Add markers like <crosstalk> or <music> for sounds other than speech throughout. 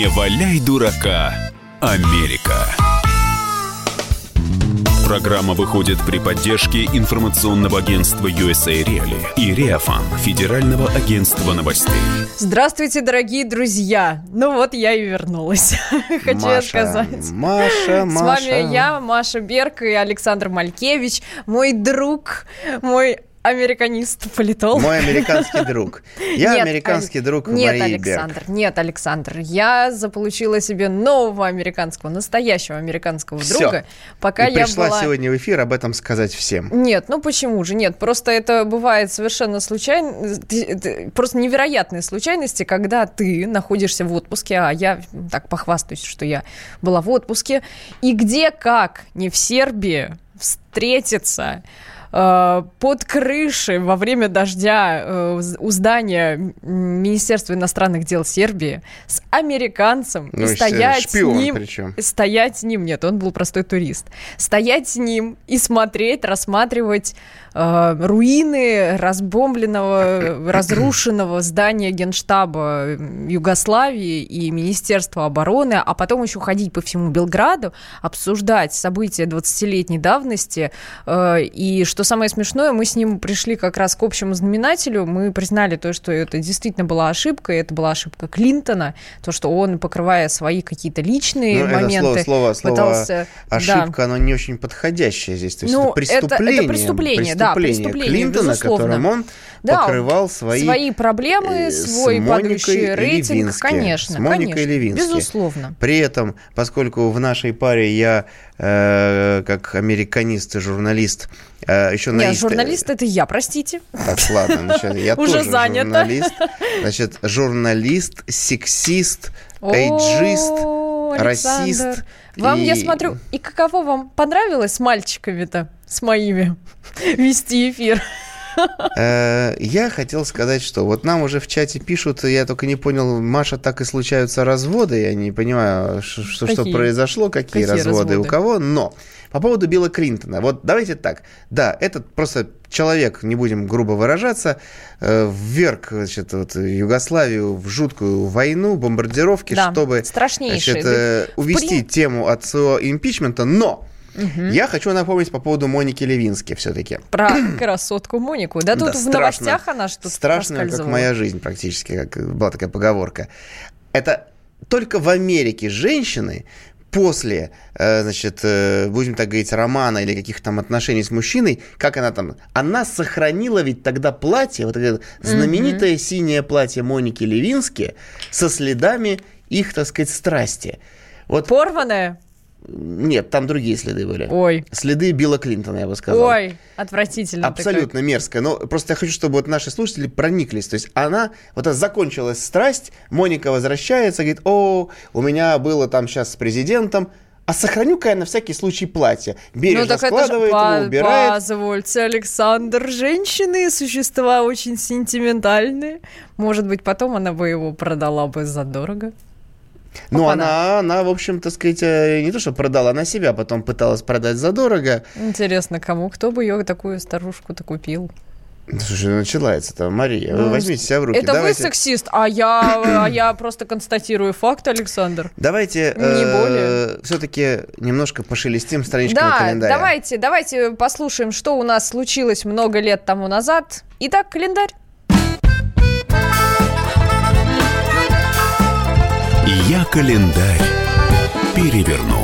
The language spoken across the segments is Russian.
Не валяй дурака, Америка. Программа выходит при поддержке информационного агентства USA Reali и Реафан, Федерального агентства новостей. Здравствуйте, дорогие друзья! Ну вот я и вернулась. <laughs> Хочу Маша, сказать. Маша, С Маша. вами я, Маша Берг и Александр Малькевич, мой друг, мой американист, политолог. Мой американский друг. Я Нет, американский Аль- друг Нет, Марии Александр, Берг. нет, Александр. Я заполучила себе нового американского, настоящего американского Всё. друга, пока И я пришла была... сегодня в эфир об этом сказать всем. Нет, ну почему же? Нет, просто это бывает совершенно случайно, просто невероятные случайности, когда ты находишься в отпуске, а я так похвастаюсь, что я была в отпуске, и где как не в Сербии встретиться э, под крышей во время дождя э, у здания Министерства иностранных дел Сербии с американцем Ну, и ш- стоять шпион с ним причем. стоять с ним, нет, он был простой турист, стоять с ним и смотреть, рассматривать э, руины разбомбленного, разрушенного здания Генштаба Югославии и Министерства обороны, а потом еще ходить по всему Белграду, обсуждать события 20-летней давности. э, и что самое смешное, мы с ним пришли как раз к общему знаменателю, мы признали то, что это действительно была ошибка, и это была ошибка Клинтона, то, что он, покрывая свои какие-то личные Ну, это моменты, слово, слово, слово пытался... да. ошибка, оно не очень подходящее здесь. То есть Ну, это это- это преступление. преступление, да, преступление, Клинтона, безусловно. которым он Да, покрывал свои... свои проблемы, э, свой падающий рейтинг, Левински. конечно, С Моникой конечно, Левински. безусловно. При этом, поскольку в нашей паре я, э, как американист и журналист, еще на Нет, ист- журналист это я, простите. Так, ладно, значит, я <laughs> тоже журналист. Значит, журналист, сексист, эйджист, расист. Вам, я смотрю, и каково вам понравилось с мальчиками-то, с моими, <laughs> вести эфир? Э, Я хотел сказать, что вот нам уже в чате пишут, я только не понял, Маша, так и случаются разводы, я не понимаю, что, произошло, какие, Какие разводы, у кого, но по поводу Билла Клинтона, вот давайте так, да, этот просто человек, не будем грубо выражаться, э, вверг значит, вот, Югославию в жуткую войну, бомбардировки, Да, чтобы страшнейшие. значит, э, увести при- тему от своего импичмента, но я хочу напомнить по поводу Моники Левински все-таки. <clears throat> Про красотку Монику. Да тут Да, в страшно. новостях она что-то Страшная, как моя жизнь практически, как была такая поговорка. Это только в Америке женщины после, э, значит, э, будем так говорить, романа или каких-то там отношений с мужчиной, как она там, она сохранила ведь тогда платье, вот это знаменитое синее платье Моники Левински со следами их, так сказать, страсти. Вот Порванная? Нет, там другие следы были. Ой. Следы Билла Клинтона, я бы сказал. Ой, отвратительно. Абсолютно мерзкая. Но просто я хочу, чтобы вот наши слушатели прониклись. То есть она, вот эта закончилась страсть, Моника возвращается, говорит, о, у меня было там сейчас с президентом, а сохраню-ка я на всякий случай платье. Ну Бережно это же складывает по- его, убирает. позвольте, Александр, женщины, существа очень сентиментальные. Может быть, потом она бы его продала бы задорого. Опа-на. она, она, в общем, так сказать, э, не то, что продала, она себя потом пыталась продать задорого. Интересно, кому? Кто бы ее такую старушку-то купил? Слушай, ну, начинается-то, Мария, вы Ну, возьмите себя в руки. Это Давайте- вы сексист, а я, а я просто констатирую факт, Александр. Давайте Не более. все-таки немножко пошелестим страничками Да, календаря. давайте, давайте послушаем, что у нас случилось много лет тому назад. Итак, календарь. Я календарь переверну.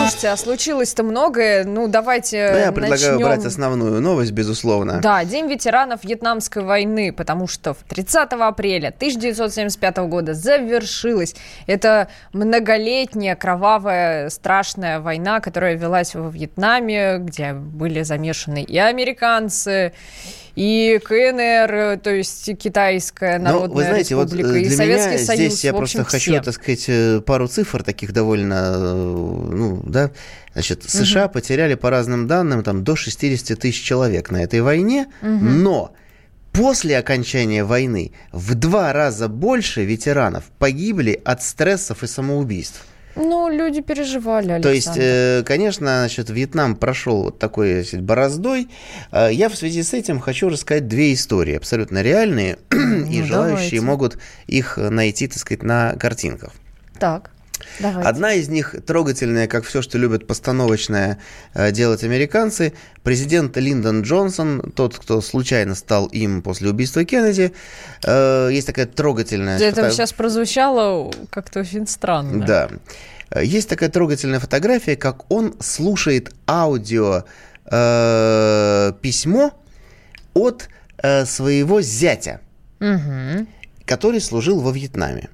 Слушайте, а случилось-то многое. Ну, давайте Ну, я предлагаю начнем. брать основную новость, безусловно. Да, День ветеранов Вьетнамской войны, потому что в 30 апреля 1975 года завершилась эта многолетняя кровавая страшная война, которая велась во Вьетнаме, где были замешаны и американцы, и КНР, то есть Китайская Но Народная Ну, вы знаете, вот Республика, э, и для Советский меня Союз. здесь я просто хочу, все. так сказать, э, пару цифр таких довольно, э, ну, да, значит, США потеряли по разным данным там до 60 тысяч человек на этой войне, но после окончания войны в два раза больше ветеранов погибли от стрессов и самоубийств. Ну, люди переживали, Александр. То есть, э, конечно, значит, Вьетнам прошел вот такой значит, бороздой. Э, Я в связи с этим хочу рассказать две истории, абсолютно реальные, <clears throat> и Ну, желающие давайте. могут их найти, так сказать, на картинках. Так, давайте. Одна из них трогательная, как все, что любят постановочное э, делать американцы. Президент Линдон Джонсон, тот, кто случайно стал им после убийства Кеннеди, э, есть такая трогательная... Это фото- сейчас прозвучало как-то очень странно. Да. Э, Есть такая трогательная фотография, как он слушает аудио э, письмо от э, своего зятя, Мгм. который служил во Вьетнаме.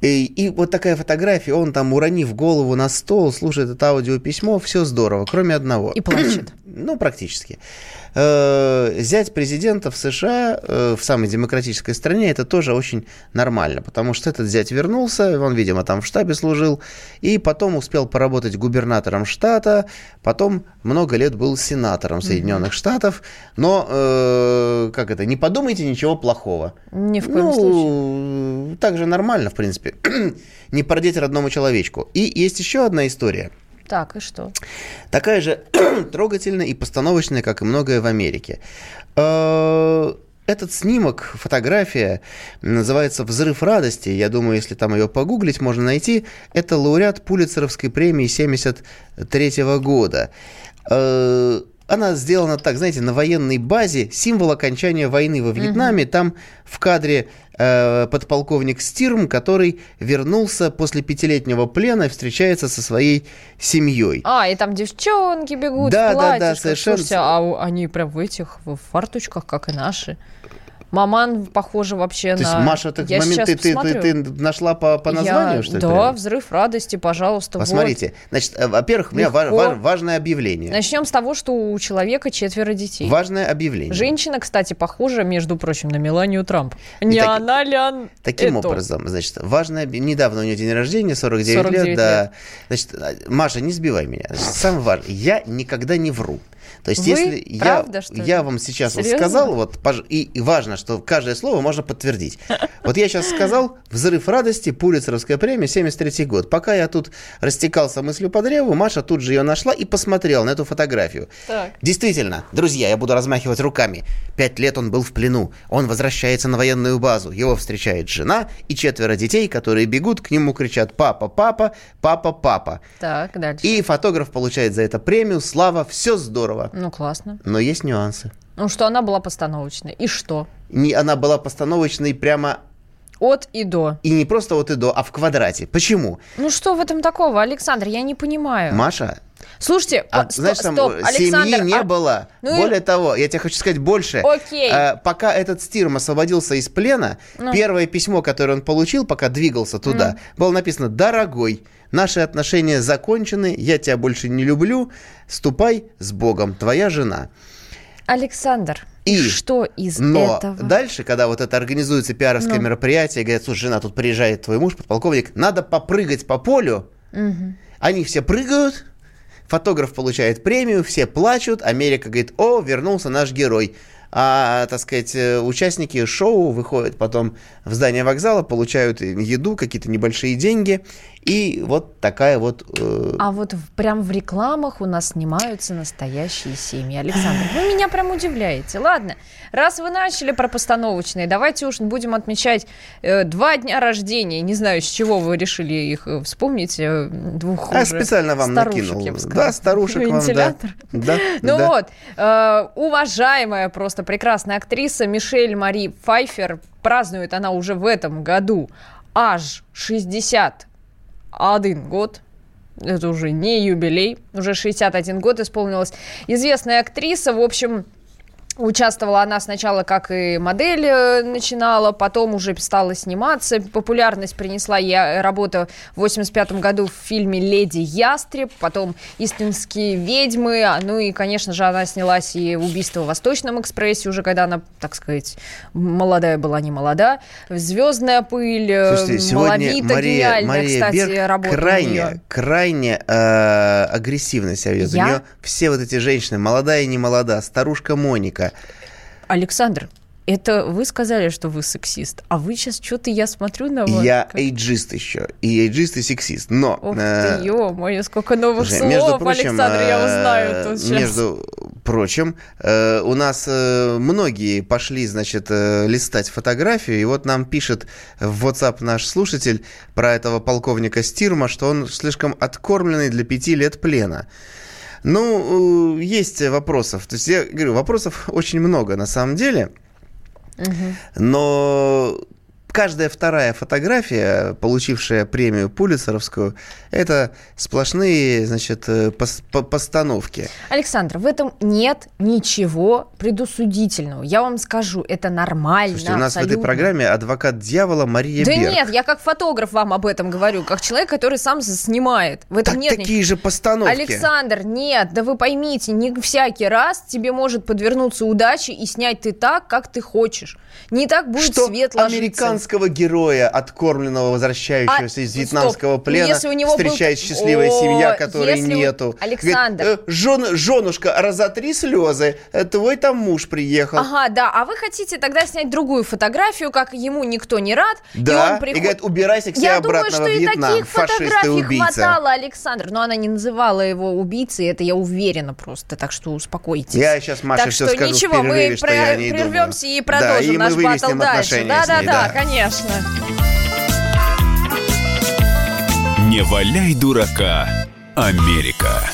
И, и вот такая фотография, он там, уронив голову на стол, слушает это аудиописьмо, все здорово, кроме одного. И плачет. Ну, практически. Э, Зять президента в США, э, в самой демократической стране, это тоже очень нормально, потому что этот зять вернулся, он, видимо, там в штабе служил, и потом успел поработать губернатором штата, потом много лет был сенатором Соединенных Штатов, но, э, как это, не подумайте ничего плохого. Ни в коем случае. ну, так же нормально, в принципе, <clears throat> не породить родному человечку. И есть еще одна история – Так, и что? Такая же <clears throat> трогательная и постановочная, как и многое в Америке. Э, Этот снимок, фотография, называется «Взрыв радости». Я думаю, если там ее погуглить, можно найти. Это лауреат Пулицеровской премии 73 года. Она сделана так, знаете, на военной базе, символ окончания войны во Вьетнаме. Там в кадре э, подполковник Стирм, который вернулся после пятилетнего плена и встречается со своей семьей. А, и там девчонки бегут Да, в да, да, платьишках. совершенно. Слушайте, а они прям в этих в фарточках, как и наши. Маман похожа вообще То есть, на... Маша, ты, Я момент, ты, ты, ты, ты нашла по, по названию, Я- что ли? Да, прям? взрыв радости, пожалуйста. вот. Посмотрите. Значит, э, во-первых, у меня ва- ва- важное объявление. Начнем с того, что у человека четверо детей. Важное объявление. Женщина, кстати, похожа, между прочим, на Меланию Трамп. Не таки- она ли он Таким это? образом, значит, важное... Недавно у нее день рождения, 49, 49 лет, да. Значит, а, Маша, не сбивай меня. Значит, самое важное, я никогда не вру. То есть, Вы? если я, Правда, ли? я вам сейчас вот сказал, вот, и, и важно, что каждое слово можно подтвердить. Вот я сейчас сказал, взрыв радости, Пулицеровская премия, 73 год. Пока я тут растекался мыслью по древу, Маша тут же ее нашла и посмотрела на эту фотографию. Так. Действительно, друзья, я буду размахивать руками. Пять лет он был в плену. Он возвращается на военную базу. Его встречает жена и четверо детей, которые бегут к нему, кричат «Папа, папа, папа, папа». Так, дальше. И фотограф получает за это премию. Слава, все здорово. Ну, классно. Но есть нюансы. Ну, что она была постановочной. И что? Не, она была постановочной прямо От и до. и не просто от и до, а в квадрате. Почему? Ну, что в этом такого, Александр? Я не понимаю. Маша, Слушайте, а, по- знаешь, сто- там стоп, Александр, семьи не а- было. Ну и- Более того, я тебе хочу сказать больше. Окей. Э, пока этот Стирм освободился из плена, Ну. первое письмо, которое он получил, пока двигался туда, было написано «Дорогой, наши отношения закончены, я тебя больше не люблю, ступай с Богом, твоя жена». Александр, И- что из Но этого? дальше, когда вот это организуется пиаровское Ну. мероприятие, говорят, слушай, жена, тут приезжает твой муж, подполковник, надо попрыгать по полю. Мгм. Они все прыгают, фотограф получает премию, все плачут, Америка говорит, о, вернулся наш герой. А, так сказать, э, участники шоу выходят потом в здание вокзала, получают еду, какие-то небольшие деньги. И вот такая вот... э, А вот в- прям в рекламах у нас снимаются настоящие семьи. Александр, вы меня прям удивляете. Ладно, раз вы начали про постановочные, давайте уж будем отмечать э, два дня рождения. Не знаю, с чего вы решили их э, вспомнить. э, двух а специально вам старушек, накинул. я бы сказала. Да, старушек вам, да. Вентилятор. Да, <laughs> Ну да. вот, э, уважаемая просто прекрасная актриса Мишель Мари Пфайфер празднует она уже в этом году аж 61 год. Это уже не юбилей, уже 61 год исполнилась. Известная актриса, в общем, Участвовала она сначала как и модель э, начинала, потом уже стала сниматься. Популярность принесла ей э, работа в 85 году в фильме «Леди Ястреб», потом «Истинские ведьмы», а, ну и, конечно же, она снялась и «Убийство в Восточном экспрессе», уже когда она, так сказать, молодая была, не молода. «Звездная пыль», э, Слушайте, «Малавита», Мария, гениальная, Мария кстати, Берг работа крайне, неё. крайне э, агрессивно себя ведет. Я? У нее все вот эти женщины, молодая и не молодая, старушка Моника. Александр, Это вы сказали, что вы сексист, а вы сейчас что-то я смотрю на вас. Я как... эйджист еще, и эйджист, и сексист, но... Ух э... ты, ё-моё, сколько новых слов, между прочим, Александр, я узнаю тут сейчас. Между прочим, э, у нас э, многие пошли, значит, э, листать фотографию, и вот нам пишет в WhatsApp наш слушатель про этого полковника Стирма, что он слишком откормленный для пяти лет плена. Ну, есть вопросов. То есть я говорю, вопросов <laughs> очень много на самом деле. Но каждая вторая фотография, получившая премию Пулицеровскую, это сплошные, значит, э, постановки. Александр, в этом нет ничего предусудительного. Я вам скажу, это нормально. Слушайте, у нас абсолютно. в этой программе адвокат дьявола Мария Да Берг. нет, я как фотограф вам об этом говорю, как человек, который сам снимает. В этом так нет такие ни... же постановки. Александр, нет, да вы поймите, не всякий раз тебе может подвернуться удача и снять ты так, как ты хочешь. Не так будет Что свет ложиться. Американского героя, откормленного, возвращающегося а, из вьетнамского стоп. плена, если у него встречает был... счастливая О, семья, которой если... нету. Александр. Говорит, э, жен, женушка, разотри слезы, э, твой там муж приехал. Ага, да, а вы хотите тогда снять другую фотографию, как ему никто не рад, да, и он приходит... и говорит, убирайся к себе Я обратно думаю, что и таких фотографий убийца. хватало, Александр, но она не называла его убийцей, это я уверена просто, так что успокойтесь. Я сейчас Маше так все что скажу ничего, перерыве, мы что прервемся и продолжим да, наш и батл дальше. Да, да, да, конечно. Не валяй дурака, Америка.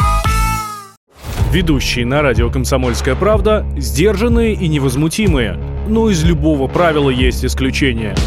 Ведущие на радио «Комсомольская правда» сдержанные и невозмутимые. Но из любого правила есть исключение –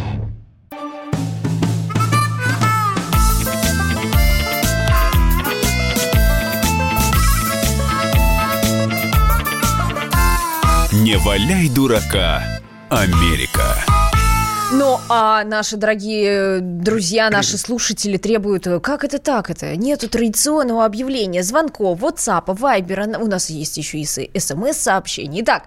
Валяй дурака, Америка. Ну, а наши дорогие друзья, наши слушатели требуют, как это так это? Нету традиционного объявления, звонков, WhatsApp, Viber, у нас есть еще и смс-сообщений. Итак,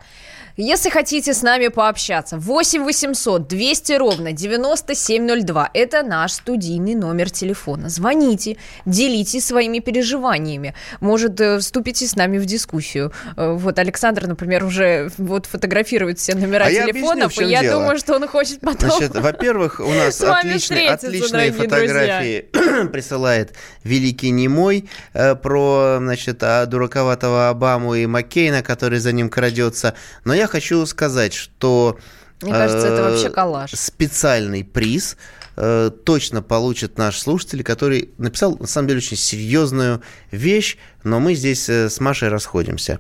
если хотите с нами пообщаться, 8 800 200 ровно 9702. Это наш студийный номер телефона. Звоните, делитесь своими переживаниями. Может, э, вступите с нами в дискуссию. Э, вот Александр, например, уже вот фотографирует все номера а телефонов, я объясню, и я дело. думаю, что он хочет потом Значит, <laughs> во-первых, у нас отличные, отличные фотографии <clears throat> присылает Великий Немой э, про, значит, а, дураковатого Обаму и Маккейна, который за ним крадется. Но я я хочу сказать, что мне кажется, это вообще коллаж. Специальный приз э, точно получит наш слушатель, который написал, на самом деле, очень серьезную вещь, но мы здесь э, с Машей расходимся.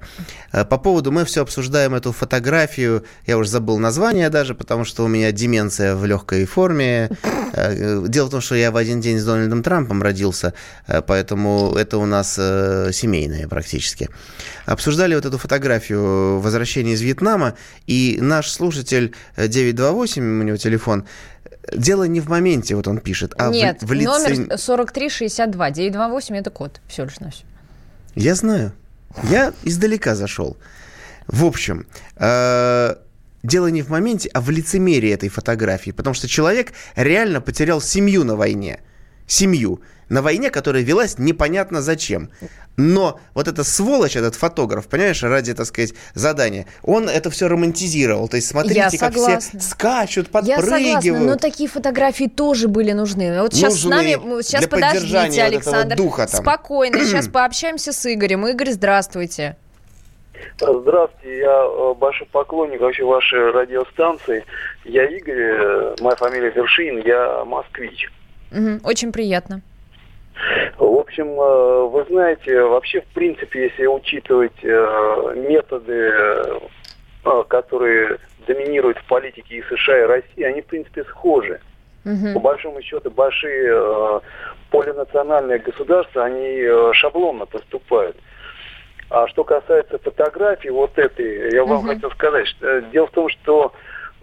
Э, по поводу, мы все обсуждаем эту фотографию, я уже забыл название даже, потому что у меня деменция в легкой форме. Дело в том, что я в один день с Дональдом Трампом родился, поэтому это у нас семейное практически. Обсуждали вот эту фотографию возвращения из Вьетнама, и наш слушатель 928, у него телефон, Дело не в моменте, вот он пишет, а Нет, в, в лице... номер 4362, 928 это код, все лишь на все. Я знаю. Я издалека зашел. В общем, э, дело не в моменте, а в лицемерии этой фотографии. Потому что человек реально потерял семью на войне. Семью. На войне, которая велась непонятно зачем. Но вот эта сволочь, этот фотограф, понимаешь, ради, так сказать, задания, он это все романтизировал. То есть смотрите, как все скачут, подпрыгивают. Я согласна, но такие фотографии тоже были нужны. Вот сейчас с нами, сейчас подождите, Александр, вот духа там. спокойно, <clears throat> сейчас пообщаемся с Игорем. Игорь, здравствуйте. Здравствуйте, я э, большой поклонник вообще вашей радиостанции. Я Игорь, э, моя фамилия Вершин, я москвич. Угу, очень приятно. В общем, э, вы знаете, вообще, в принципе, если учитывать э, методы, э, которые доминируют в политике и США, и России, они, в принципе, схожи. Угу. По большому счету, большие полинациональные государства, они шаблонно поступают. А что касается фотографии вот этой, я вам угу. хотел сказать, что, дело в том, что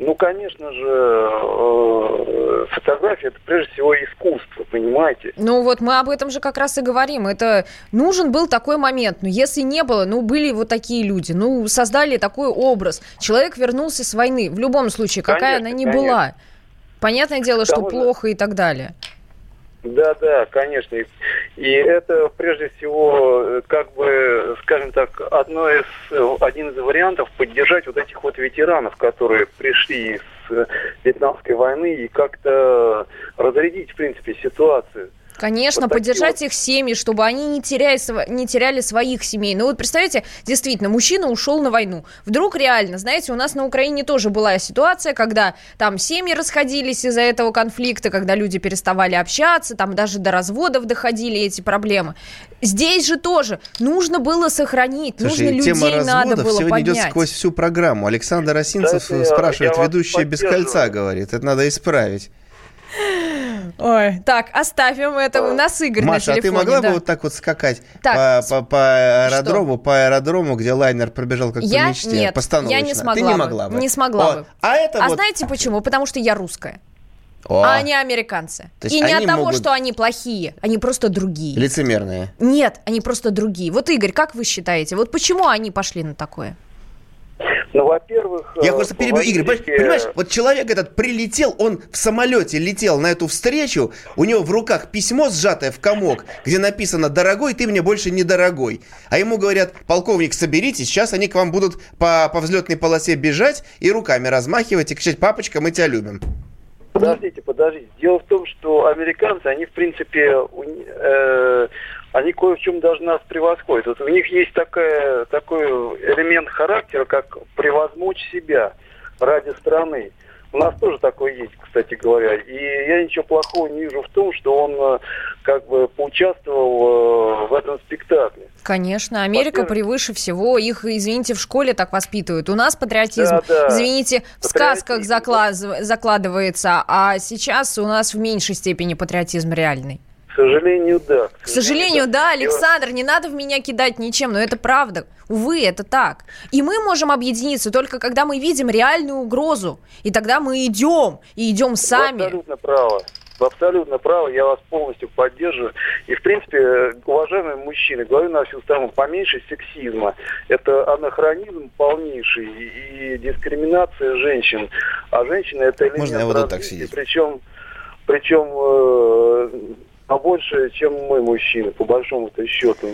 ну, конечно же, э, фотография это прежде всего искусство, понимаете? Ну вот мы об этом же как раз и говорим. Это нужен был такой момент. Но если не было, ну были вот такие люди, ну создали такой образ. Человек вернулся с войны. В любом случае, какая конечно, она ни конечно. была. Понятное дело, что плохо и так далее. Да, да, конечно. И это прежде всего, как бы, скажем так, одно из, один из вариантов поддержать вот этих вот ветеранов, которые пришли с Вьетнамской войны и как-то разрядить, в принципе, ситуацию. Конечно, вот поддержать вот. их семьи, чтобы они не теряли, не теряли своих семей. Ну вот представьте, действительно, мужчина ушел на войну. Вдруг реально, знаете, у нас на Украине тоже была ситуация, когда там семьи расходились из-за этого конфликта, когда люди переставали общаться, там даже до разводов доходили эти проблемы. Здесь же тоже нужно было сохранить, Слушай, нужно людей тема надо было сегодня поднять. идет сквозь всю программу. Александр Осинцев да, спрашивает, я, я ведущая без кольца, говорит, это надо исправить. Ой, так, оставим это. У нас Игорь Маша, на телефоне. а ты могла да. бы вот так вот скакать так, по, по, по аэродрому, что? по аэродрому, где лайнер пробежал как я? по мечте? Нет, я не смогла Ты не могла бы. Не смогла вот. бы. А, это а вот... знаете почему? Потому что я русская. О. А они американцы. И не от того, могут... что они плохие, они просто другие. Лицемерные. Нет, они просто другие. Вот, Игорь, как вы считаете, вот почему они пошли на такое? Ну, во-первых... Я просто перебью, Игорь, понимаешь, вот человек этот прилетел, он в самолете летел на эту встречу, у него в руках письмо сжатое в комок, где написано «Дорогой, ты мне больше не дорогой». А ему говорят, полковник, соберитесь, сейчас они к вам будут по, по взлетной полосе бежать и руками размахивать и кричать «Папочка, мы тебя любим». Подождите, подождите. Дело в том, что американцы, они, в принципе, э, они кое в чем даже нас превосходят. Вот у них есть такая, такой элемент характера, как превозмочь себя ради страны. У нас тоже такое есть, кстати говоря. И я ничего плохого не вижу в том, что он э, как бы поучаствовал э, в этом спектакле. Конечно, Америка превыше всего. Их, извините, в школе так воспитывают. У нас патриотизм, да, да. извините, в сказках заклад... закладывается, а сейчас у нас в меньшей степени патриотизм реальный. К сожалению, да. К сожалению, да, Александр, не надо в меня кидать ничем, но это правда. Увы, это так. И мы можем объединиться только когда мы видим реальную угрозу. И тогда мы идем, и идем сами. Вы абсолютно правы. Вы абсолютно правы, я вас полностью поддерживаю. И, в принципе, уважаемые мужчины, говорю на всю страну, поменьше сексизма. Это анахронизм полнейший и дискриминация женщин. А женщины это элемент Можно я вот так сидеть? Причем, причем э, побольше, чем мы, мужчины, по большому-то счету.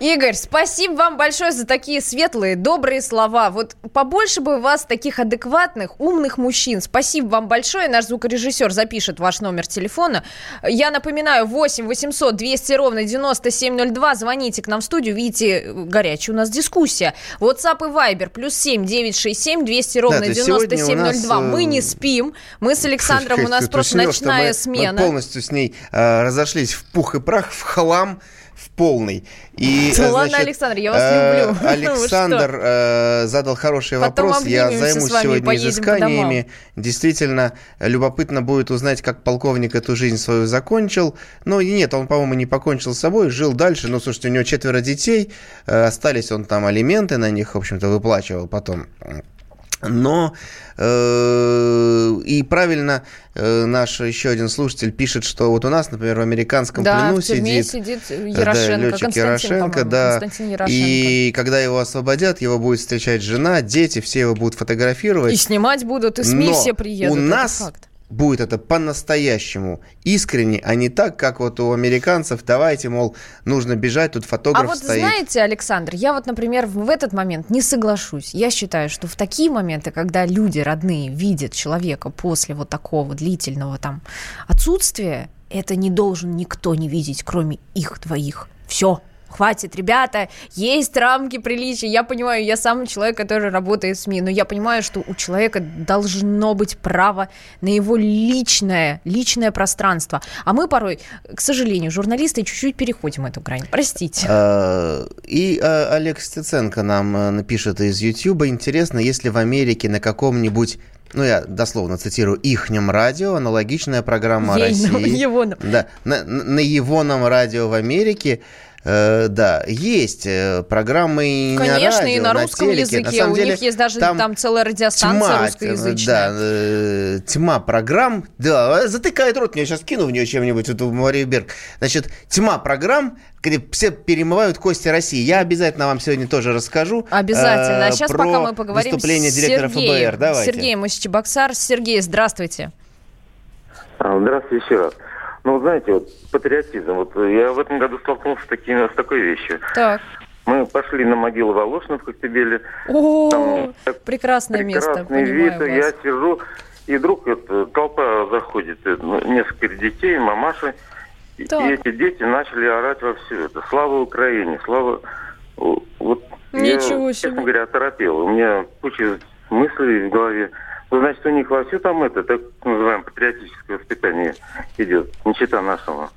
Игорь, спасибо вам большое за такие светлые, добрые слова. Вот побольше бы вас таких адекватных, умных мужчин. Спасибо вам большое. Наш звукорежиссер запишет ваш номер телефона. Я напоминаю, 8 800 200 ровно 9702. Звоните к нам в студию. Видите, горячая у нас дискуссия. WhatsApp и Viber. Плюс 7 967 200 ровно да, 9702. Нас, мы не спим. Мы с Александром, у нас просто ночная смена. Мы полностью с ней э, разошлись в пух и прах, в хлам в полный. И, <laughs> ну, ладно, Александр, я вас э, люблю. <laughs> Александр э, задал хороший Потом вопрос. Я займусь сегодня изысканиями. Действительно, любопытно будет узнать, как полковник эту жизнь свою закончил. Ну, нет, он, по-моему, не покончил с собой, жил дальше. Ну, слушайте, у него четверо детей. Э, остались он там алименты на них, в общем-то, выплачивал потом. Но э, и правильно э, наш еще один слушатель пишет, что вот у нас, например, в американском да, плену в сидит, сидит Ярошенко, да, летчик Ярошенко, да, и когда его освободят, его будет встречать жена, дети, все его будут фотографировать. И снимать будут, и СМИ Но все приедут. У нас факт будет это по-настоящему искренне, а не так, как вот у американцев. Давайте, мол, нужно бежать, тут фотограф А вот стоит. знаете, Александр, я вот, например, в этот момент не соглашусь. Я считаю, что в такие моменты, когда люди родные видят человека после вот такого длительного там отсутствия, это не должен никто не видеть, кроме их двоих. Все хватит, ребята, есть рамки приличия. Я понимаю, я сам человек, который работает в СМИ, но я понимаю, что у человека должно быть право на его личное, личное пространство. А мы порой, к сожалению, журналисты чуть-чуть переходим эту грань. Простите. А, и а, Олег Стеценко нам э, напишет из Ютьюба. Интересно, если в Америке на каком-нибудь ну, я дословно цитирую, ихнем радио, аналогичная программа Ейном, России. Его. Да, на, на Егоном радио в Америке Э, да, есть э, программы Конечно, на радио, и на русском телеке. языке. На самом У деле, них есть даже там, там целая радиостанция тьма, русскоязычная. Да, э, тьма программ. Да, затыкает рот, я сейчас кину в нее чем-нибудь, вот в Марию Берг. Значит, тьма программ, где все перемывают кости России. Я обязательно вам сегодня тоже расскажу. Обязательно. А э, сейчас про пока мы поговорим выступление с директора Сергеем. ФБР. Давайте. Сергей Мосичебоксар. Сергей, здравствуйте. А, Здравствуйте еще раз. Ну, вот знаете, вот патриотизм. Вот я в этом году столкнулся с, такими, с такой вещью. Так. Мы пошли на могилу Волошина в Коктебеле. О, Там прекрасное место, вид. понимаю Я вас. сижу, и вдруг это, толпа заходит, э, ну, несколько детей, мамаши. И- Так. И эти дети начали орать во все это. Слава Украине, слава... Вот Ничего я, себе. честно говоря, оторопел. У меня куча мыслей в голове. Ну, значит, у них во все там это, так называемое патриотическое воспитание идет, не чита нашему.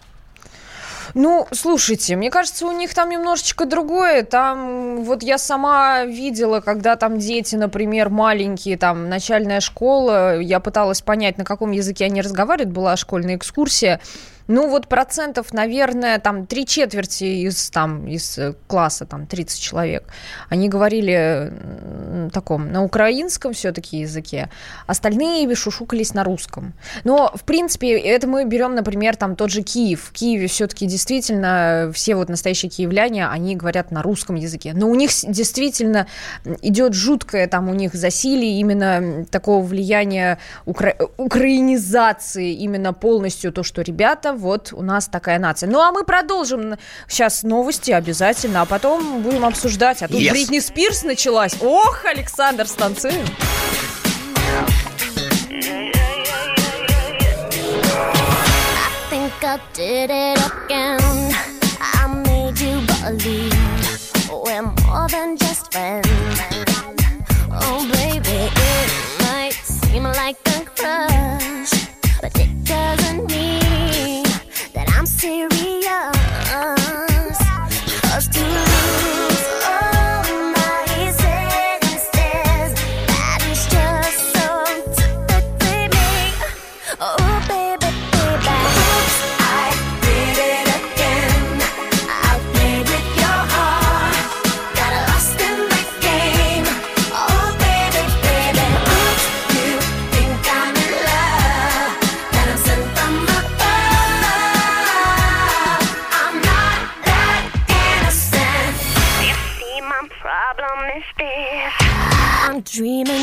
Ну, слушайте, мне кажется, у них там немножечко другое. Там, вот я сама видела, когда там дети, например, маленькие, там, начальная школа, я пыталась понять, на каком языке они разговаривают, была школьная экскурсия. Ну, вот процентов, наверное, там, три четверти из, там, из э, класса, там, 30 человек, они говорили таком, на украинском все-таки языке, остальные шушукались на русском. Но, в принципе, это мы берем, например, там, тот же Киев. В Киеве все-таки действительно все вот настоящие киевляне, они говорят на русском языке. Но у них действительно идет жуткое там у них засилие именно такого влияния укра- украинизации именно полностью то, что ребята, вот у нас такая нация. Ну а мы продолжим сейчас новости обязательно, а потом будем обсуждать. А тут Yes. Бритни Спирс началась. Ох, Александр, станцуем. I did it again. I made you believe we're more than just friends. Oh, baby, it might seem like a crush, but it doesn't mean to dreaming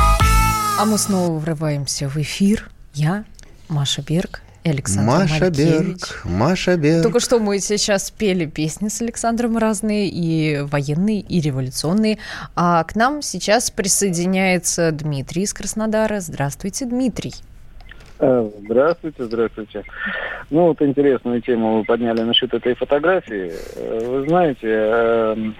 А мы снова врываемся в эфир. Я, Маша Берг и Александр Маша Малькевич. Берг, Маша Берг. Только что мы сейчас пели песни с Александром разные, и военные, и революционные. А к нам сейчас присоединяется Дмитрий из Краснодара. Здравствуйте, Дмитрий. Э, Здравствуйте, здравствуйте. Ну, вот интересную тему вы подняли насчет этой фотографии. Э, Вы знаете, эм,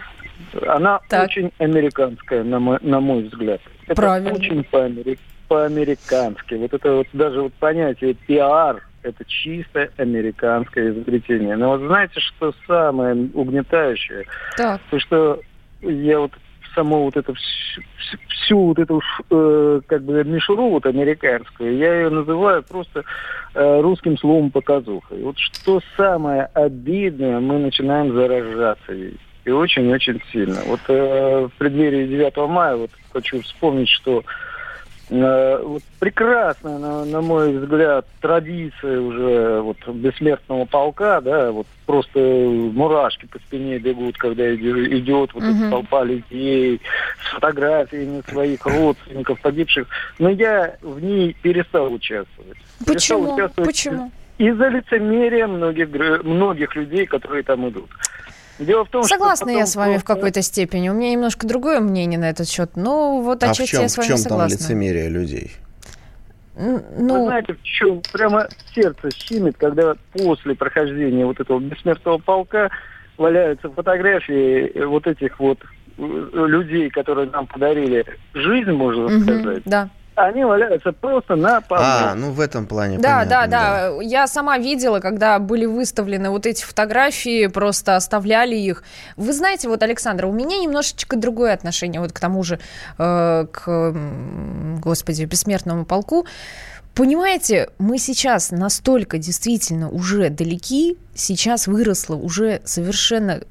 она Так. очень американская, на мой, на мой взгляд. Это Правильно. очень по-амери- по-американски. Вот это вот даже вот понятие пиар, это чисто американское изобретение. Но вот знаете, что самое угнетающее? Так. То, что я вот саму вот эту всю, всю вот эту э, как бы мишуру вот американскую, я ее называю просто э, русским словом показухой. Вот что самое обидное, мы начинаем заражаться ей. И очень-очень сильно. Вот э, в преддверии 9 мая вот хочу вспомнить, что Э, вот прекрасная, на, на мой взгляд, традиция уже вот бессмертного полка, да, вот просто мурашки по спине бегут, когда идет вот эта толпа людей с фотографиями своих родственников погибших. Но я в ней перестал участвовать. Почему? Перестал участвовать Почему? Из-за лицемерия многих, многих людей, которые там идут. Дело в том, Согласна что я с вами просто... в какой-то степени. У меня немножко другое мнение на этот счет. Но вот а отчасти в чем, я с вами в чем согласна. там лицемерие людей? Ну... Вы знаете, в чем прямо сердце щемит, когда после прохождения вот этого бессмертного полка валяются фотографии вот этих вот э, людей, которые нам подарили жизнь, можно угу, сказать. Да они валяются просто на полу. А, ну в этом плане. Да, понятно, да, да, да. Я сама видела, когда были выставлены вот эти фотографии, просто оставляли их. Вы знаете, вот, Александра, у меня немножечко другое отношение вот к тому же, э, к, господи, бессмертному полку. Понимаете, мы сейчас настолько действительно уже далеки, сейчас выросло уже совершенно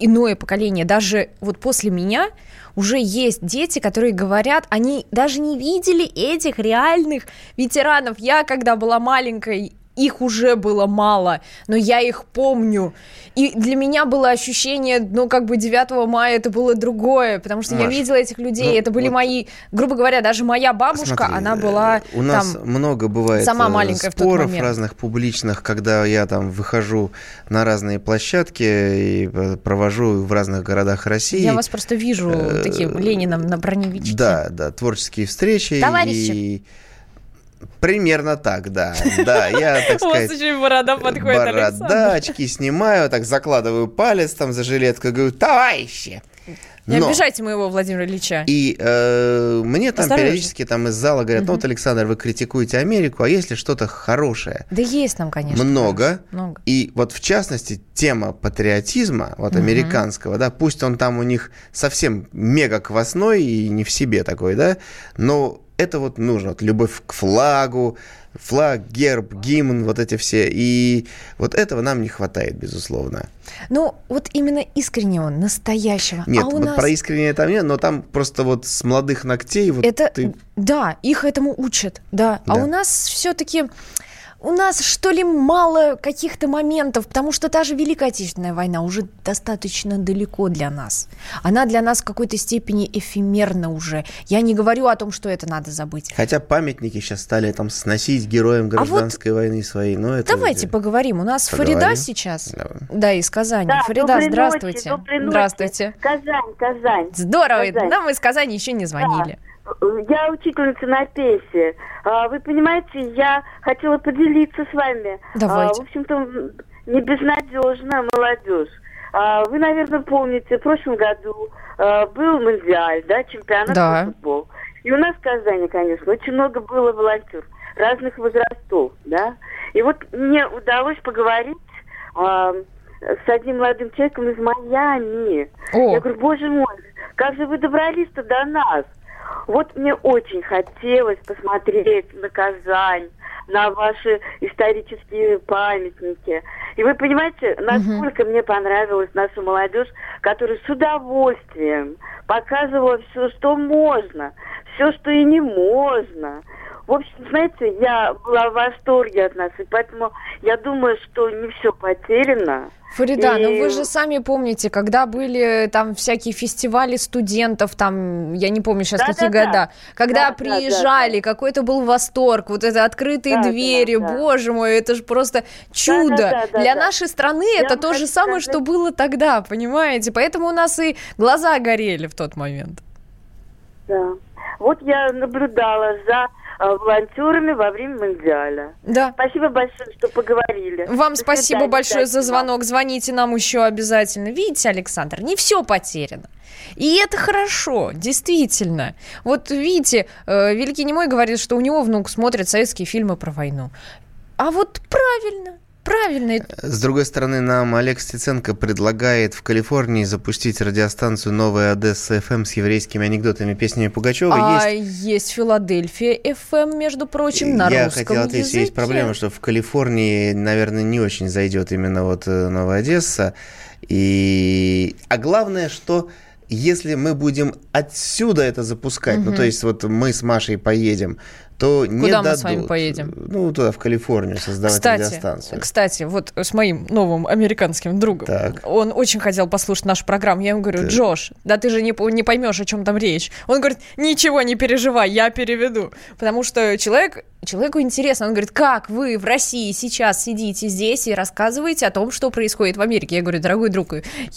иное поколение. Даже вот после меня уже есть дети, которые говорят, они даже не видели этих реальных ветеранов. Я, когда была маленькой, их уже было мало, но я их помню. И для меня было ощущение, ну, как бы 9 мая это было другое, потому что Маш, я видела этих людей, ну, это были вот, мои, грубо говоря, даже моя бабушка, смотри, она была У нас там, много бывает сама э, маленькая споров разных публичных, когда я там выхожу на разные площадки и э, провожу в разных городах России. Я вас просто вижу э, таким Лениным на броневичке. Да, да, творческие встречи. Товарищи. И Примерно так, да. Да, я, так сказать... <laughs> У вас еще борода подходит, Борода, очки снимаю, так закладываю палец там за жилетку, говорю, товарищи, не Но... обижайте моего Владимира Ильича. И э, мне там Осторожно. периодически там из зала говорят, ну вот, Александр, вы критикуете Америку, а если что-то хорошее? Да есть там, конечно. Много. Много. И вот в частности тема патриотизма, вот угу. американского, да, пусть он там у них совсем мега квасной и не в себе такой, да, но это вот нужно, вот любовь к флагу, флаг, герб, гимн, вот эти все. И вот этого нам не хватает, безусловно. Ну, вот именно искреннего, настоящего. Нет, а вот нас... про искреннее там нет, но там просто вот с молодых ногтей вот это, ты... Да, их этому учат, да. да. А у нас все-таки у нас, что ли, мало каких-то моментов, потому что та же Великая Отечественная война уже достаточно далеко для нас. Она для нас в какой-то степени эфемерна уже. Я не говорю о том, что это надо забыть. Хотя памятники сейчас стали там сносить героям гражданской а вот войны своей. Но это давайте уже... поговорим. У нас поговорим. Фарида сейчас. Давай. Да, из Казани. Да, Фарида, здравствуйте. Ночи, здравствуйте. Казань, Казань. Здорово. Казань. Нам из Казани еще не звонили. Да. Я учительница на песе. А, вы понимаете, я хотела поделиться с вами. Давайте. А, в общем-то, не безнадежная молодежь. А, вы, наверное, помните, в прошлом году был Мундиаль, да, чемпионат да. по футболу. И у нас в Казани, конечно, очень много было волонтеров разных возрастов, да. И вот мне удалось поговорить с одним молодым человеком из Майами. О. Я говорю, боже мой, как же вы добрались-то до нас? Вот мне очень хотелось посмотреть на Казань, на ваши исторические памятники. И вы понимаете, насколько угу. мне понравилась наша молодежь, которая с удовольствием показывала все, что можно, все, что и не можно. В общем, знаете, я была в восторге от нас, и поэтому я думаю, что не все потеряно. Фарида, и... ну вы же сами помните, когда были там всякие фестивали студентов, там, я не помню сейчас да, какие да, года, да. когда да, приезжали, да, да. какой-то был восторг, вот это открытые да, двери, да, да. боже мой, это же просто чудо. Да, да, да, Для да, нашей страны я это то же самое, сказать... что было тогда, понимаете? Поэтому у нас и глаза горели в тот момент. Да. Вот я наблюдала за волонтерами во время Мундиаля. Да. Спасибо большое, что поговорили. Вам До спасибо свидания, большое за звонок. Звоните нам еще обязательно. Видите, Александр, не все потеряно. И это хорошо, действительно. Вот видите, э, Великий Немой говорит, что у него внук смотрит советские фильмы про войну. А вот правильно, правильно. С другой стороны, нам Олег Стеценко предлагает в Калифорнии запустить радиостанцию «Новая Одесса ФМ» с еврейскими анекдотами, песнями Пугачева. А есть есть Филадельфия FM, между прочим, на Я русском хотел ответить, языке. есть проблема, что в Калифорнии, наверное, не очень зайдет именно вот э, Новая Одесса. И... А главное, что если мы будем отсюда это запускать, ну Мгм. то есть вот мы с Машей поедем, то не Куда мы с вами поедем? Ну, туда, в Калифорнию, создавать Кстати, радиостанцию. кстати, вот с моим новым американским другом, Так. он очень хотел послушать нашу программу. Я ему говорю, Джош, да ты же не, не поймешь, о чем там речь. Он говорит, ничего не переживай, я переведу. Потому что человек, человеку интересно. Он говорит, как вы в России сейчас сидите здесь и рассказываете о том, что происходит в Америке? Я говорю, дорогой друг,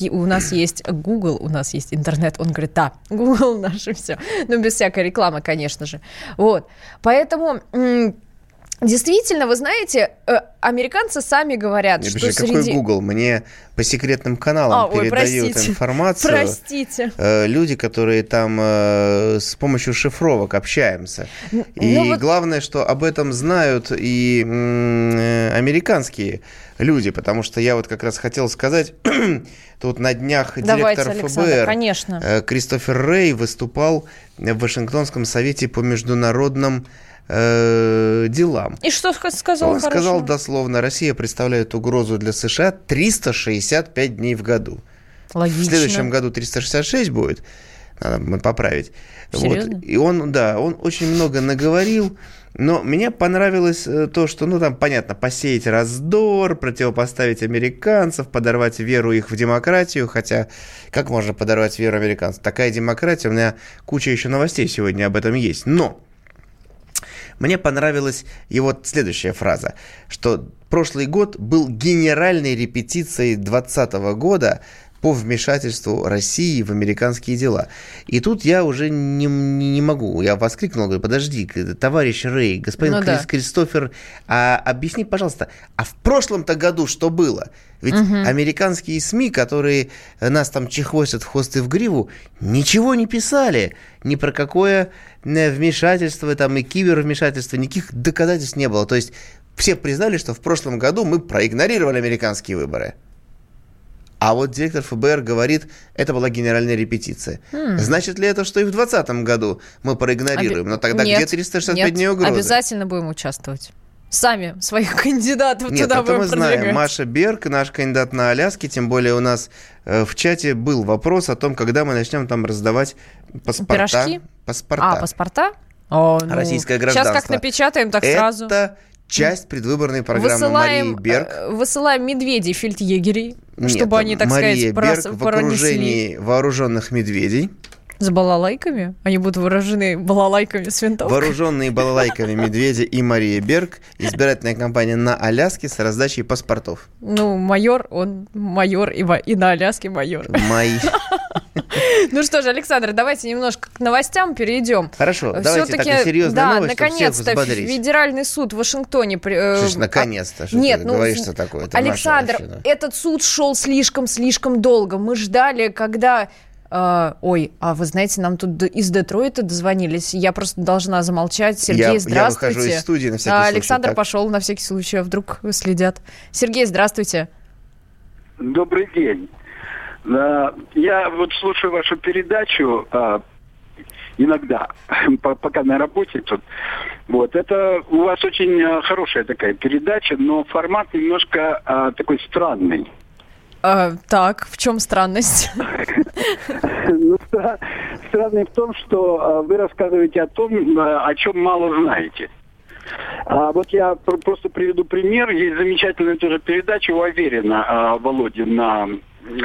у нас есть Google, у нас есть интернет. Он говорит, да, Google наше все. Ну, без всякой рекламы, конечно же. Вот. Поэтому... Действительно, вы знаете, э, американцы сами говорят, Не, что подожди, среди... какой Google? Мне по секретным каналам А, ой, передают простите. информацию. Простите. э, Люди, которые там э, с помощью шифровок общаемся. И ну вот- главное, что об этом знают и американские люди, потому что я вот как раз хотел сказать, <clears throat> тут на днях Давайте, директор Александр, ФБР конечно. Кристофер Рэй выступал в Вашингтонском совете по международным э, делам. И что ска- сказал Он сказал дословно, Россия представляет угрозу для США 365 дней в году. Логично. В следующем году 366 будет. Надо поправить. Серьезно? Вот. И он, да, он очень много наговорил. Но мне понравилось э, то, что, ну, там, понятно, посеять раздор, противопоставить американцев, подорвать веру их в демократию. Хотя, как можно подорвать веру американцев? Такая демократия, у меня куча еще новостей сегодня об этом есть. Но мне понравилась его следующая фраза, что прошлый год был генеральной репетицией 2020 года по вмешательству России в американские дела. И тут я уже не, не могу, я воскликнул, говорю, подожди, товарищ Рэй, господин Ну да. Крис- Кристофер, а объясни, пожалуйста, а в прошлом-то году что было? Ведь Мгм. американские СМИ, которые нас там чехвостят в хвост и в гриву, ничего не писали ни про какое э, вмешательство там и кибервмешательство, никаких доказательств не было. То есть все признали, что в прошлом году мы проигнорировали американские выборы. А вот директор ФБР говорит, это была генеральная репетиция. Хм. Значит ли это, что и в 2020 году мы проигнорируем? Но тогда Нет, где 365 нет, дней угрозы? Обязательно будем участвовать. Сами своих кандидатов Нет, туда это мы будем знаем. Маша Берг, наш кандидат на Аляске, тем более у нас э, в чате был вопрос о том, когда мы начнем там раздавать паспорта. Пирожки? Паспорта. А, паспорта? О, ну, Российское Сейчас как гражданство. напечатаем, так Это сразу. Часть предвыборной программы Высылаем, Марии Берг. э, высылаем медведей, фельдъегерей, Нет, чтобы они, так Мария сказать, Берг прос- в пронесли. окружении вооруженных медведей. С балалайками? Они будут выражены балалайками с винтовкой? Вооруженные балалайками медведи и Мария Берг. Избирательная кампания на Аляске с раздачей паспортов. Ну, майор, он майор, и, и на Аляске майор. Мои. <laughs> Ну что же, Александр, давайте немножко к новостям перейдем. Хорошо, давайте Всё-таки, так, серьезная да, наконец-то. Федеральный суд в Вашингтоне... э, Что ж, наконец-то, что Нет, ты ну, говоришь, что такое? Александр, этот суд шел слишком-слишком долго. Мы ждали, когда... э, ой, а вы знаете, нам тут из Детройта дозвонились. Я просто должна замолчать. Сергей, Я- я здравствуйте. выхожу из студии на всякий А, случай, Александр так. пошел на всякий случай, а вдруг следят. Сергей, здравствуйте. Добрый день. А, Я вот слушаю вашу передачу а, иногда, <laughs> по- пока на работе тут. Вот, это у вас очень а, хорошая такая передача, но формат немножко а, такой странный. А, так, в чем странность? <laughs> Ну, стра- Странный в том, что а, вы рассказываете о том, а, о чем мало знаете. А вот я пр- просто приведу пример. Есть замечательная тоже передача у Аверина Володи на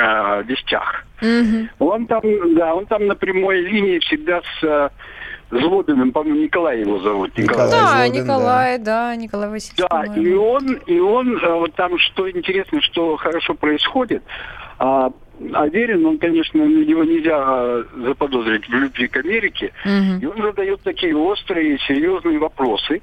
а, вестях. Он там, да, он там на прямой линии всегда с Злобиным, по-моему, Николай его зовут. Николай. Да, Николай, да, Николай Васильевич. Да, и он, и он, э, вот там что интересно, что хорошо происходит, а, Аверин, он, конечно, его нельзя заподозрить в любви к Америке. Мгм. И он задает такие острые, серьезные вопросы.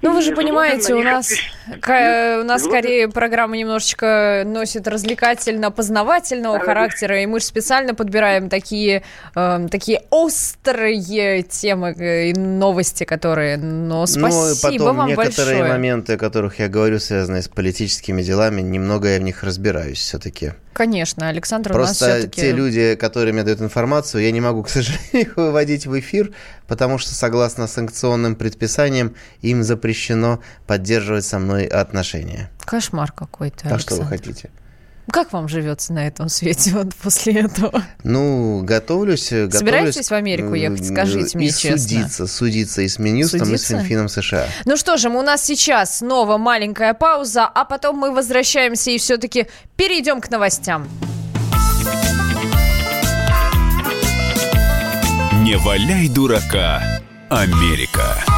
Ну, вы же понимаете, у нас, ка- у нас скорее программа немножечко носит развлекательно-познавательного характера, и мы же специально подбираем такие, эм, такие острые темы э, и новости, которые... Но Ну спасибо и потом вам некоторые большое. моменты, о которых я говорю, связанные с политическими делами, немного я в них разбираюсь все-таки. Конечно, Александр у нас Просто все-таки... те люди, которые мне дают информацию, я не могу, к <laughs> сожалению, их выводить в эфир, потому что, согласно санкционным предписаниям, им запрещено поддерживать со мной отношения. Кошмар какой-то, А что вы Александр. хотите? Как вам живется на этом свете вот после этого? Ну, готовлюсь. готовлюсь Собираетесь в Америку ехать? Скажите мне честно. судиться, судиться и с Минюстом, и с Судиться? Минфином США. Ну что же, у нас сейчас снова маленькая пауза, а потом мы возвращаемся и все-таки перейдем к новостям. Не валяй дурака, Америка.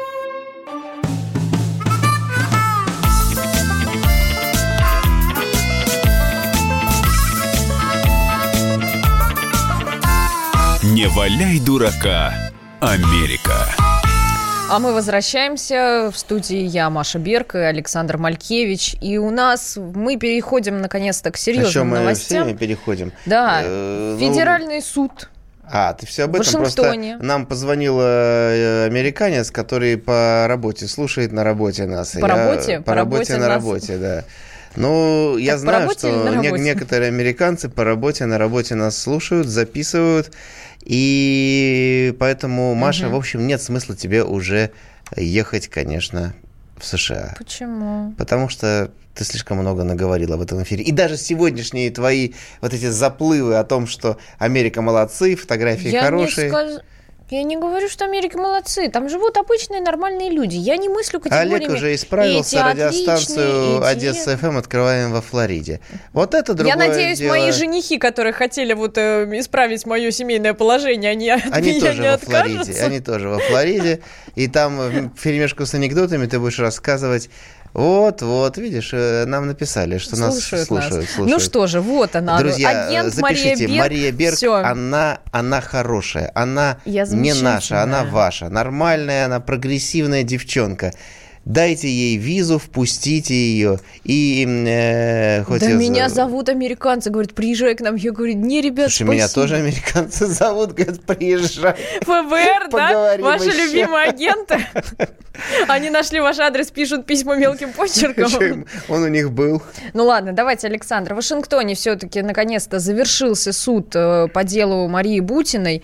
Не валяй дурака, Америка. А мы возвращаемся в студии я, Маша Берг и Александр Малькевич. И у нас мы переходим наконец-то к А серьезным мы новостям. всеми переходим? Да, Э, ну, федеральный суд. А, ты все об этом? Вашингтоне. Просто нам позвонил э, американец, который по работе слушает на работе нас. По Я- работе? По, По работе, работе на нас? работе, да. Ну, я Так, по знаю, что не- некоторые американцы по работе, на работе нас слушают, записывают. И поэтому, Маша, Мгм. в общем, нет смысла тебе уже ехать, конечно, в США. Почему? Потому что ты слишком много наговорила в этом эфире. И даже сегодняшние твои вот эти заплывы о том, что Америка молодцы, фотографии Я хорошие. не сказ- Я не говорю, что Америка молодцы. Там живут обычные нормальные люди. Я не мыслю категориями. Олег уже исправился, эти радиостанцию эти- Одесса ФМ открываем во Флориде. Вот это другое Я надеюсь, дело. мои женихи, которые хотели вот э, исправить мое семейное положение, они от Они меня тоже не во откажутся. Флориде. Они тоже во Флориде. И там в перемешку с анекдотами ты будешь рассказывать. Вот, вот, видишь, э, нам написали, что нас Слушают слушают. нас. слушают. Ну что же, вот она. Друзья, агент запишите, Мария Берг. Мария Берг, Всё. она, она хорошая, она Я не наша, она ваша, нормальная, она прогрессивная девчонка. Дайте ей визу, впустите ее и э, хоть Да я меня зовут американцы, говорит, приезжай к нам. Я говорю, не, ребят, Слушай, меня спасибо». тоже американцы зовут, говорят, приезжай. ФБР, да? Ваши еще. любимые агенты? Они нашли ваш адрес, пишут письма мелким почерком. Он у них был. Ну ладно, давайте, Александр. В Вашингтоне все-таки наконец-то завершился суд э, по делу Марии Бутиной.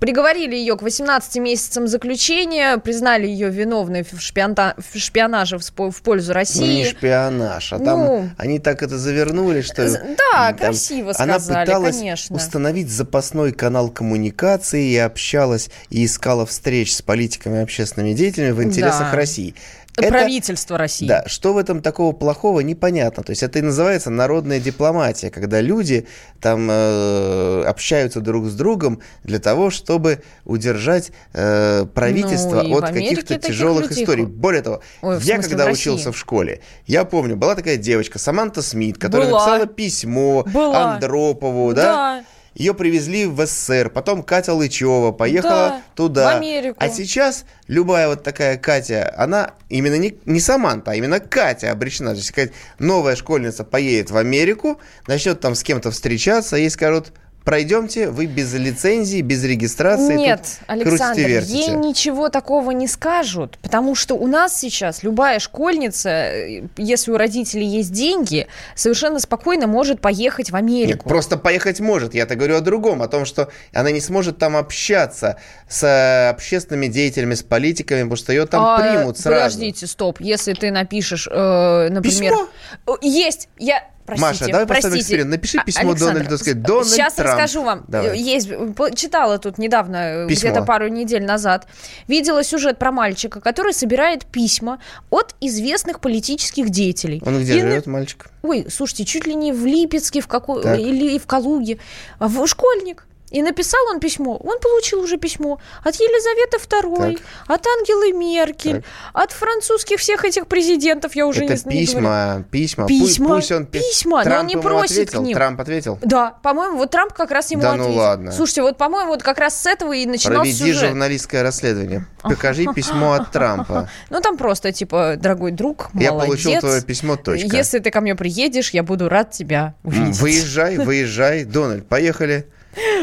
Приговорили ее к 18 месяцам заключения, признали ее виновной в, шпионта- в шпионаже в, в пользу Ну, не России. шпионаж, а там Ну. они так это завернули, что... Да, там красиво Она сказали, пыталась конечно. установить запасной канал коммуникации и общалась и искала встреч с политиками и общественными деятелями в интересах Да. России. Это- Правительство России. Да, что в этом такого плохого, непонятно. То есть это и называется народная дипломатия, когда люди там э, общаются друг с другом для того, чтобы удержать э, правительство Ну, от каких-то тяжелых людей историй. Более того, Ой, я смысле, когда в России? учился в школе, я помню, была такая девочка Саманта Смит, которая Была. написала письмо Была. Андропову, да? Да. Ее привезли в СССР, потом Катя Лычева поехала Да, туда. в Америку. А сейчас любая вот такая Катя, она именно не, не Саманта, а именно Катя обречена. То есть новая школьница поедет в Америку, начнет там с кем-то встречаться, ей скажут, пройдемте, вы без лицензии, без регистрации. Нет, Александр, крутите-вертите». ей ничего такого не скажут, потому что у нас сейчас любая школьница, э, если у родителей есть деньги, совершенно спокойно может поехать в Нет, Америку. просто поехать может. Я-то говорю о другом, о том, что она не сможет там общаться с э, общественными деятелями, с политиками, потому что ее там А, примут сразу. Подождите, стоп. Если ты напишешь, э, например... Письмо? Э, Есть! Я простите, Маша, давай поставим простите. эксперимент. Напиши А, письмо Александр, Дональду, сказать, Дональд Сейчас Трамп. расскажу вам. Давай. Есть, читала тут недавно, э, где-то пару недель назад, видела сюжет про мальчика, который собирает письма от известных политических деятелей. Он где И на- живет, мальчик? Ой, слушайте, чуть ли не в Липецке, в какой Так. или в Калуге, а в школьник. И написал он письмо. Он получил уже письмо от Елизаветы II, от Ангелы Меркель, от французских всех этих президентов, я уже Это не, не говорю. письма, письма. Пу- Письма, Пусть он пи- письма, но он Трамп не просит ответил? к ним. Трамп ответил? Да, по-моему, вот Трамп как раз ему Да ну ответил. ладно. Слушайте, вот, по-моему, вот как раз с этого и начинался Проведи сюжет. журналистское расследование. Покажи письмо от Трампа. <laughs> Ну, там просто, типа, дорогой друг, Я молодец. получил твое письмо, точка. Если ты ко мне приедешь, я буду рад тебя увидеть. Выезжай, выезжай, <laughs> Дональд, поехали.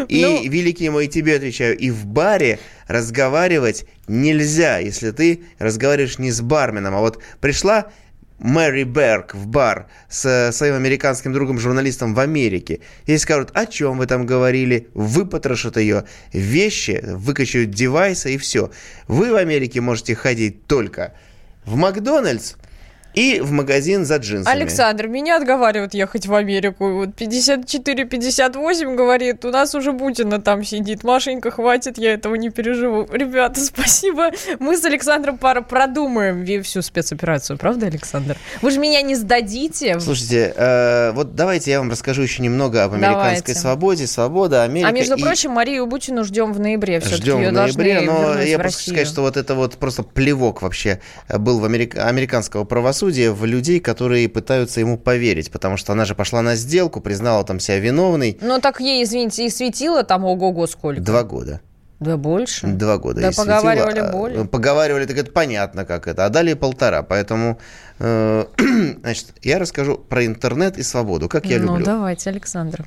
И, Ну- великий мой, тебе отвечаю, и в баре разговаривать нельзя, если ты разговариваешь не с барменом, а вот пришла Мэри Берг в бар с своим американским другом-журналистом в Америке. Ей скажут, о чем вы там говорили, выпотрошат ее вещи, выкачают девайсы и все. Вы в Америке можете ходить только в Макдональдс и в магазин за джинсами. Александр, меня отговаривают ехать в Америку. Вот 54-58 говорит, у нас уже Путина там сидит. Машенька, хватит, я этого не переживу. Ребята, <laughs> спасибо. Мы с Александром пара продумаем всю спецоперацию, правда, Александр? Вы же меня не сдадите. Слушайте, э, вот давайте я вам расскажу еще немного об американской Давайте. свободе, свобода, Америка. а между и прочим, Марию Бутину ждем в ноябре. Ждем в ноябре, но я просто хочу сказать, что вот это вот просто плевок вообще был в америк- американского правосудия в людей, которые пытаются ему поверить, потому что она же пошла на сделку, признала там себя виновной Ну так ей, извините, и светило там ого-го сколько. два года. Да больше. Два года. Да ей светило, поговаривали а, более. Поговаривали, так это понятно, как это. А дали полтора. Поэтому, э, <clears throat> значит, я расскажу про интернет и свободу, как я ну люблю. давайте, Александр.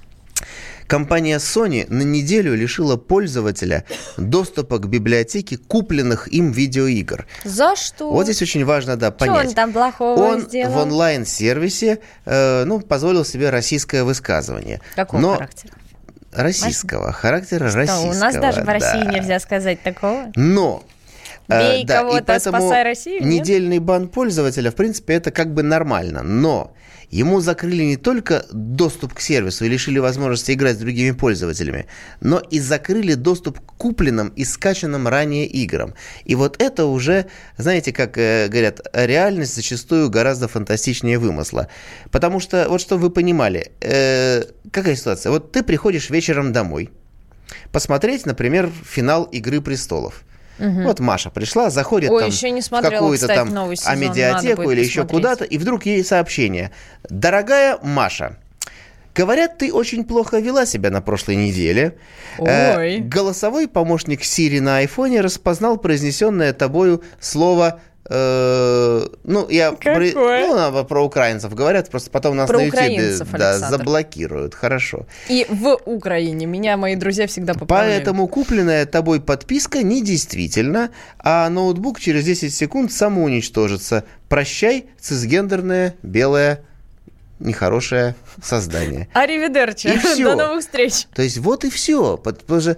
Компания Sony на неделю лишила пользователя доступа к библиотеке купленных им видеоигр. За что? Вот здесь очень важно, да, Что понять. он там плохого Он сделал? в онлайн-сервисе, э, ну, позволил себе российское высказывание. Какого Но характера? Российского. Характера Что, российского. у нас даже в. России нельзя сказать такого? Но э, Бей да, кого-то, спасай Россию, нет? Недельный бан пользователя, в принципе, это как бы нормально. Но ему закрыли не только доступ к сервису и лишили возможности играть с другими пользователями, но и закрыли доступ к купленным и скачанным ранее играм. И вот это уже, знаете, как э, говорят, реальность зачастую гораздо фантастичнее вымысла. Потому что, вот что вы понимали, э, какая ситуация? Вот ты приходишь вечером домой, посмотреть, например, финал «Игры престолов». Мгм. Вот Маша пришла, заходит Ой, там еще не в смотрела, какую-то кстати, там новый сезон, а надо медиатеку будет или еще куда-то, и вдруг ей сообщение. Дорогая Маша, Говорят, ты очень плохо вела себя на прошлой неделе. Э, Ой. голосовой помощник Siri на айфоне распознал произнесенное тобою слово э, ну, я Какое? ну, на- про украинцев говорят, просто потом нас Про на YouTube да, Александр. заблокируют. Хорошо. И в Украине меня мои друзья всегда поправляют. Поэтому купленная тобой подписка недействительна, а ноутбук через 10 секунд самоуничтожится. Прощай, цисгендерное, белое, нехорошее создание. Аривидерчи. <laughs> До новых встреч. То есть вот и все. Потому что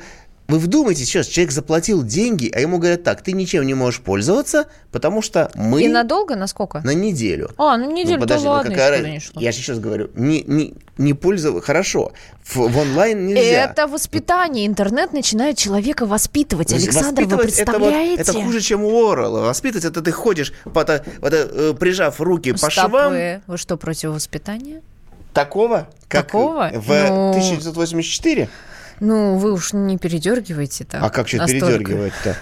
вы вдумайтесь сейчас, человек заплатил деньги, а ему говорят так, ты ничем не можешь пользоваться, потому что мы И надолго, насколько? на неделю. А, ну неделю, Ну, подожди, да ну ладно, какая не шло. Я же сейчас говорю, не, не, не пользоваться, хорошо, в, в онлайн нельзя. Это воспитание. Интернет начинает человека воспитывать. Александр, вы воспитывать это вот- представляете? Это, хуже, чем у Орла. Воспитывать это ты ходишь, пото- вот, э, прижав руки по Стоп, швам. вы, вы что, против воспитания? Такого? Как Такого? В Ну, 1984? Ну, вы уж не передергивайте так. А как что передергивать-то?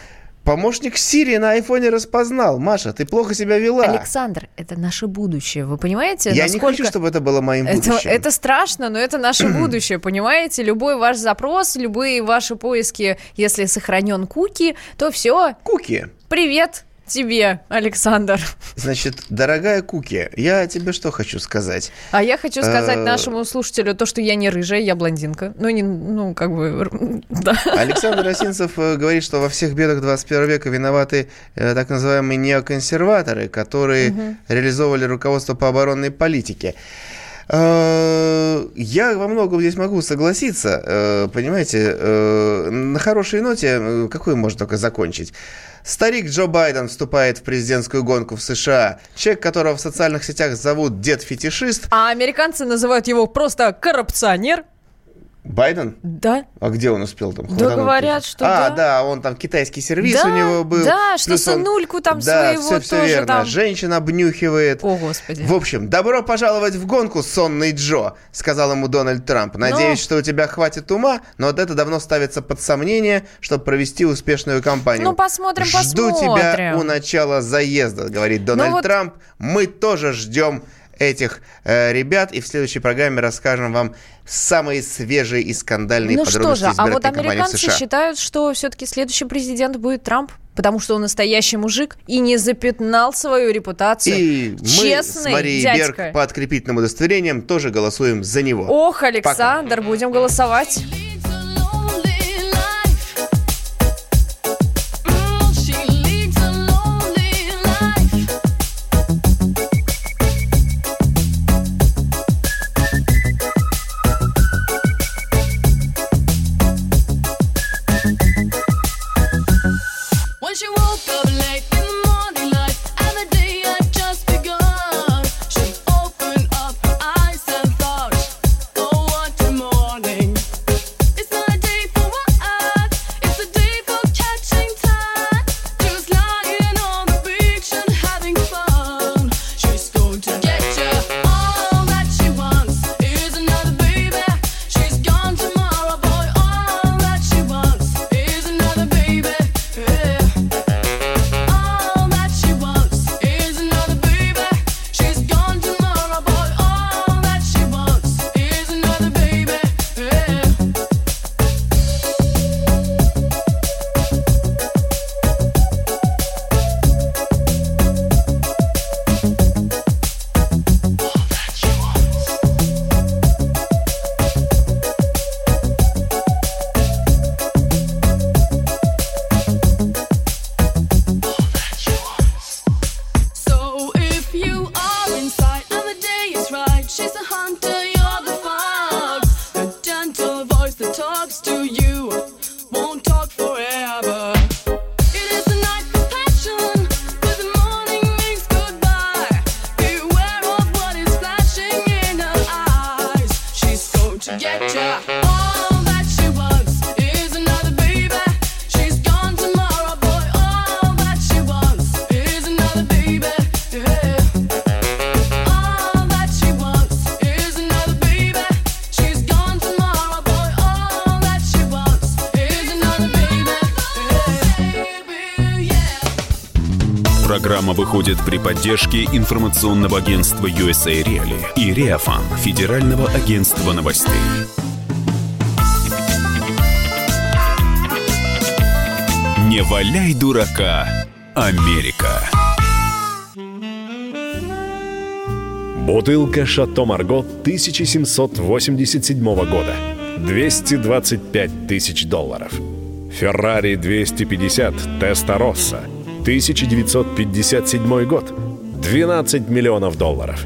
Помощник Сирии на айфоне распознал. Маша, ты плохо себя вела. Александр, это наше будущее. Вы понимаете, Я не насколько... хочу, чтобы это было моим Это, будущим. это страшно, но это наше <clears throat> будущее, понимаете? Любой ваш запрос, любые ваши поиски, если сохранен куки, то все. Куки. Привет тебе, Александр. Значит, дорогая Куки, я тебе что хочу сказать. А я хочу сказать Э, нашему слушателю то, что я не рыжая, я блондинка. Ну, не, ну, как бы, да. Александр Осинцев э, говорит, что во всех бедах 21 века виноваты э, так называемые неоконсерваторы, которые Мгм. реализовывали руководство по оборонной политике. Я во многом здесь могу согласиться, понимаете, на хорошей ноте, какую можно только закончить. Старик Джо Байден вступает в президентскую гонку в США. Человек, которого в социальных сетях зовут дед-фетишист. А американцы называют его просто коррупционер. Байден? Да. А где он успел там? Да говорят, что а, да. да, он там китайский сервис да, у него был. Да, что сынульку там да, своего все, все тоже верно. там. Женщина обнюхивает. О, господи. В общем, добро пожаловать в гонку, сонный Джо, сказал ему Дональд Трамп. Надеюсь, Ну. что у тебя хватит ума, но вот это давно ставится под сомнение, чтобы провести успешную кампанию. Ну, посмотрим, Жду посмотрим. тебя у начала заезда, говорит Дональд Ну вот- Трамп. Мы тоже ждем этих э, ребят, и в следующей программе расскажем вам самые свежие и скандальные Ну что подробности же, а вот американцы США. считают, что все-таки следующий президент будет Трамп, потому что он настоящий мужик и не запятнал свою репутацию. И мы Честный с Марией дядька. Берг по открепительным удостоверениям тоже голосуем за него. Ох, Александр, будем голосовать. Выходит при поддержке информационного агентства USA Reali и Реафан Федерального агентства новостей. Не валяй дурака, Америка. Бутылка «Шато Марго» 1787 года. 225 тысяч долларов. «Феррари 250 Теста Росса» 1957 год. 12 миллионов долларов.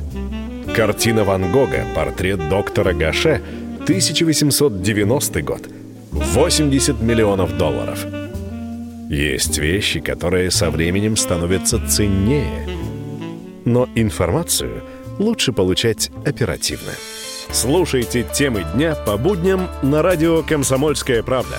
Картина Ван Гога «Портрет доктора Гаше» 1890 год. 80 миллионов долларов. Есть вещи, которые со временем становятся ценнее. Но информацию лучше получать оперативно. Слушайте темы дня по будням на радио «Комсомольская правда».